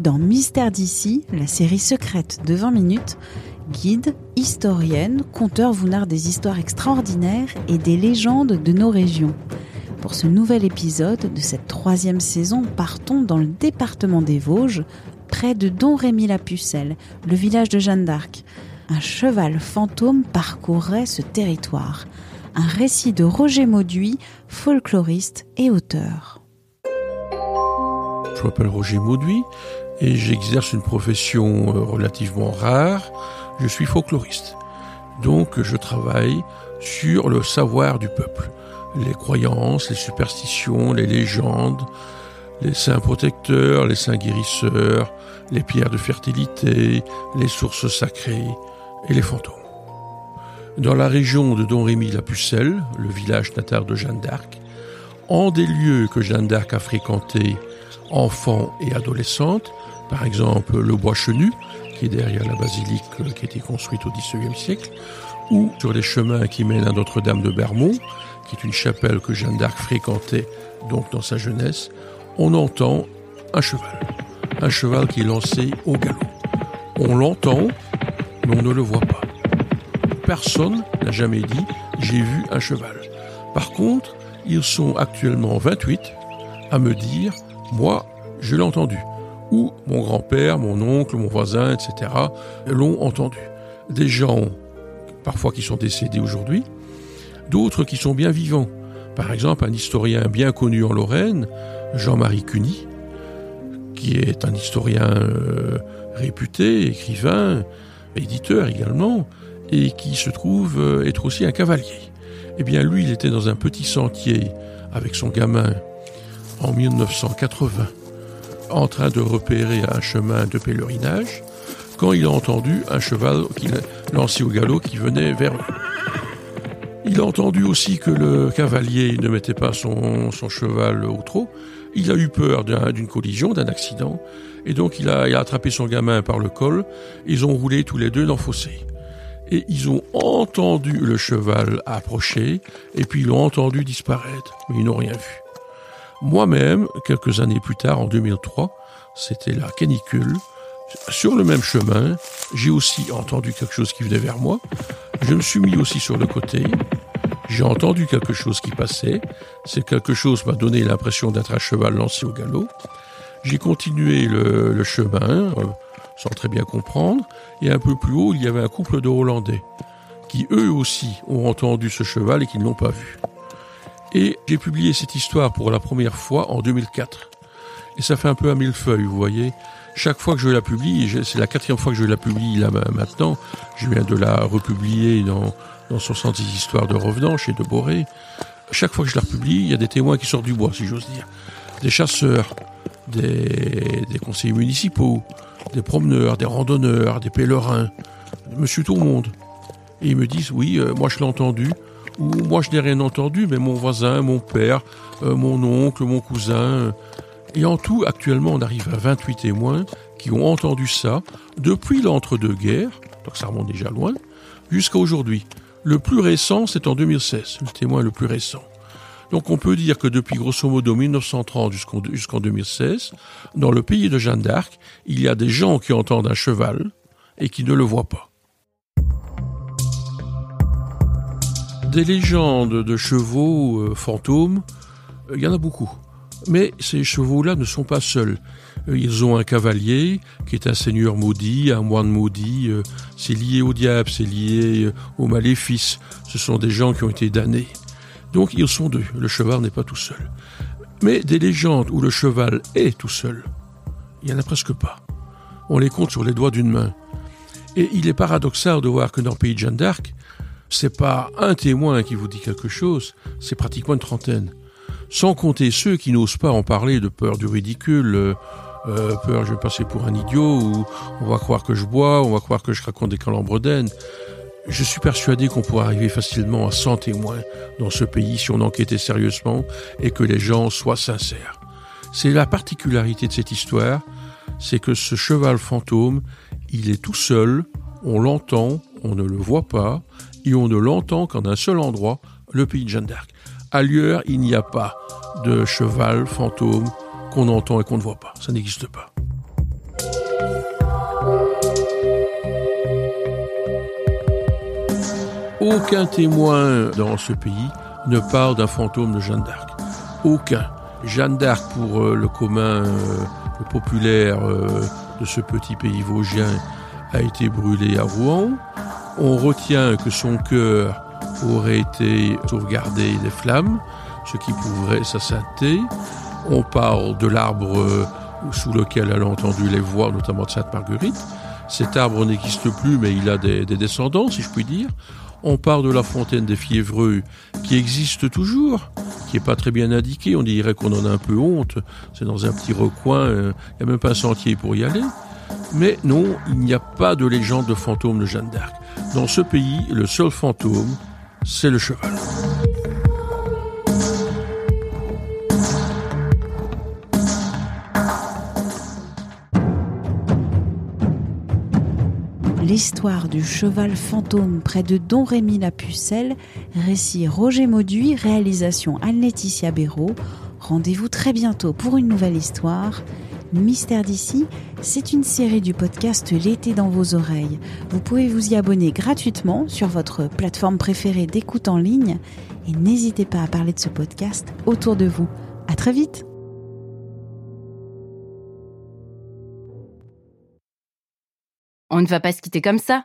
Dans Mystère d'ici, la série secrète de 20 minutes guide, historienne, conteur vous narre des histoires extraordinaires et des légendes de nos régions. Pour ce nouvel épisode de cette troisième saison, partons dans le département des Vosges, près de Don Rémy la Pucelle, le village de Jeanne d'Arc. Un cheval fantôme parcourrait ce territoire. Un récit de Roger Mauduit, folkloriste et auteur. Je m'appelle Roger Mauduit et j'exerce une profession euh, relativement rare je suis folkloriste. Donc je travaille sur le savoir du peuple, les croyances, les superstitions, les légendes, les saints protecteurs, les saints guérisseurs, les pierres de fertilité, les sources sacrées et les fantômes. Dans la région de Don Rémy la Pucelle, le village natal de Jeanne d'Arc, en des lieux que Jeanne d'Arc a fréquentés enfant et adolescente, par exemple le bois chenu, qui est derrière la basilique euh, qui a été construite au XIXe siècle, ou sur les chemins qui mènent à Notre-Dame de Bermont, qui est une chapelle que Jeanne d'Arc fréquentait donc dans sa jeunesse, on entend un cheval. Un cheval qui est lancé au galop. On l'entend, mais on ne le voit pas. Personne n'a jamais dit j'ai vu un cheval. Par contre, ils sont actuellement 28 à me dire moi, je l'ai entendu où mon grand-père, mon oncle, mon voisin, etc. l'ont entendu. Des gens, parfois qui sont décédés aujourd'hui, d'autres qui sont bien vivants. Par exemple, un historien bien connu en Lorraine, Jean-Marie Cuny, qui est un historien euh, réputé, écrivain, éditeur également, et qui se trouve euh, être aussi un cavalier. Eh bien, lui, il était dans un petit sentier avec son gamin en 1980 en train de repérer un chemin de pèlerinage quand il a entendu un cheval lancé au galop qui venait vers lui. Il a entendu aussi que le cavalier ne mettait pas son, cheval au trot. Il a eu peur d'une collision, d'un accident, et donc il a, il a, attrapé son gamin par le col. Ils ont roulé tous les deux dans le fossé. Et ils ont entendu le cheval approcher, et puis ils l'ont entendu disparaître, mais ils n'ont rien vu. Moi-même, quelques années plus tard, en 2003, c'était la canicule, sur le même chemin, j'ai aussi entendu quelque chose qui venait vers moi. Je me suis mis aussi sur le côté. J'ai entendu quelque chose qui passait. C'est quelque chose m'a donné l'impression d'être un cheval lancé au galop. J'ai continué le, chemin, euh, sans très bien comprendre. Et un peu plus haut, il y avait un couple de Hollandais qui eux aussi ont entendu ce cheval et qui ne l'ont pas vu. Et j'ai publié cette histoire pour la première fois en 2004. Et ça fait un peu à mille feuilles, vous voyez. Chaque fois que je la publie, c'est la quatrième fois que je la publie là maintenant, je viens de la republier dans, dans 70 histoires de revenants chez De Boré. Chaque fois que je la republie, il y a des témoins qui sortent du bois, si j'ose dire. Des chasseurs, des, conseillers municipaux, des promeneurs, des randonneurs, des pèlerins, monsieur tout le monde. Et ils me disent, oui, euh, moi je l'ai entendu, moi je n'ai rien entendu, mais mon voisin, mon père, euh, mon oncle, mon cousin. Euh, et en tout, actuellement, on arrive à 28 témoins qui ont entendu ça depuis l'entre-deux-guerres, donc ça remonte déjà loin, jusqu'à aujourd'hui. Le plus récent, c'est en 2016, le témoin le plus récent. Donc on peut dire que depuis grosso modo 1930 jusqu'en 2016, dans le pays de Jeanne d'Arc, il y a des gens qui entendent un cheval et qui ne le voient pas. Des légendes de chevaux euh, fantômes, euh, il y en a beaucoup. Mais ces chevaux-là ne sont pas seuls. Euh, ils ont un cavalier qui est un seigneur maudit, un moine maudit. C'est lié au diable, c'est lié au maléfice. Ce sont des gens qui ont été damnés. Donc ils sont deux. Le cheval n'est pas tout seul. Mais des légendes où le cheval est tout seul, il n'y en a presque pas. On les compte sur les doigts d'une main. Et il est paradoxal de voir que dans le pays de Jeanne d'Arc, c'est pas un témoin qui vous dit quelque chose, c'est pratiquement une trentaine. Sans compter ceux qui n'osent pas en parler de peur du ridicule, euh, euh, peur je vais passer pour un idiot, ou on va croire que je bois, on va croire que je raconte des calambres d'aine. Je suis persuadé qu'on pourrait arriver facilement à 100 témoins dans ce pays si on enquêtait sérieusement et que les gens soient sincères. C'est la particularité de cette histoire, c'est que ce cheval fantôme, il est tout seul, on l'entend, on ne le voit pas, et on ne l'entend qu'en un seul endroit, le pays de Jeanne d'Arc. Ailleurs, il n'y a pas de cheval fantôme qu'on entend et qu'on ne voit pas. Ça n'existe pas. Aucun témoin dans ce pays ne parle d'un fantôme de Jeanne d'Arc. Aucun. Jeanne d'Arc, pour euh, le commun, euh, le populaire euh, de ce petit pays vosgien, a été brûlée à Rouen. On retient que son cœur aurait été sauvegardé des flammes, ce qui prouverait sa sainteté. On parle de l'arbre sous lequel elle a entendu les voix, notamment de Sainte Marguerite. Cet arbre n'existe plus, mais il a des, des descendants, si je puis dire. On parle de la fontaine des fiévreux qui existe toujours, qui est pas très bien indiquée. On dirait qu'on en a un peu honte. C'est dans un petit recoin. Euh, il n'y a même pas un sentier pour y aller. Mais non, il n'y a pas de légende de fantôme de Jeanne d'Arc. Dans ce pays, le seul fantôme, c'est le cheval. L'histoire du cheval fantôme près de Don Rémy la Pucelle, récit Roger Mauduit, réalisation Anne-Laetitia Béraud. Rendez-vous très bientôt pour une nouvelle histoire. Mystère d'ici, c'est une série du podcast L'été dans vos oreilles. Vous pouvez vous y abonner gratuitement sur votre plateforme préférée d'écoute en ligne et n'hésitez pas à parler de ce podcast autour de vous. À très vite! On ne va pas se quitter comme ça.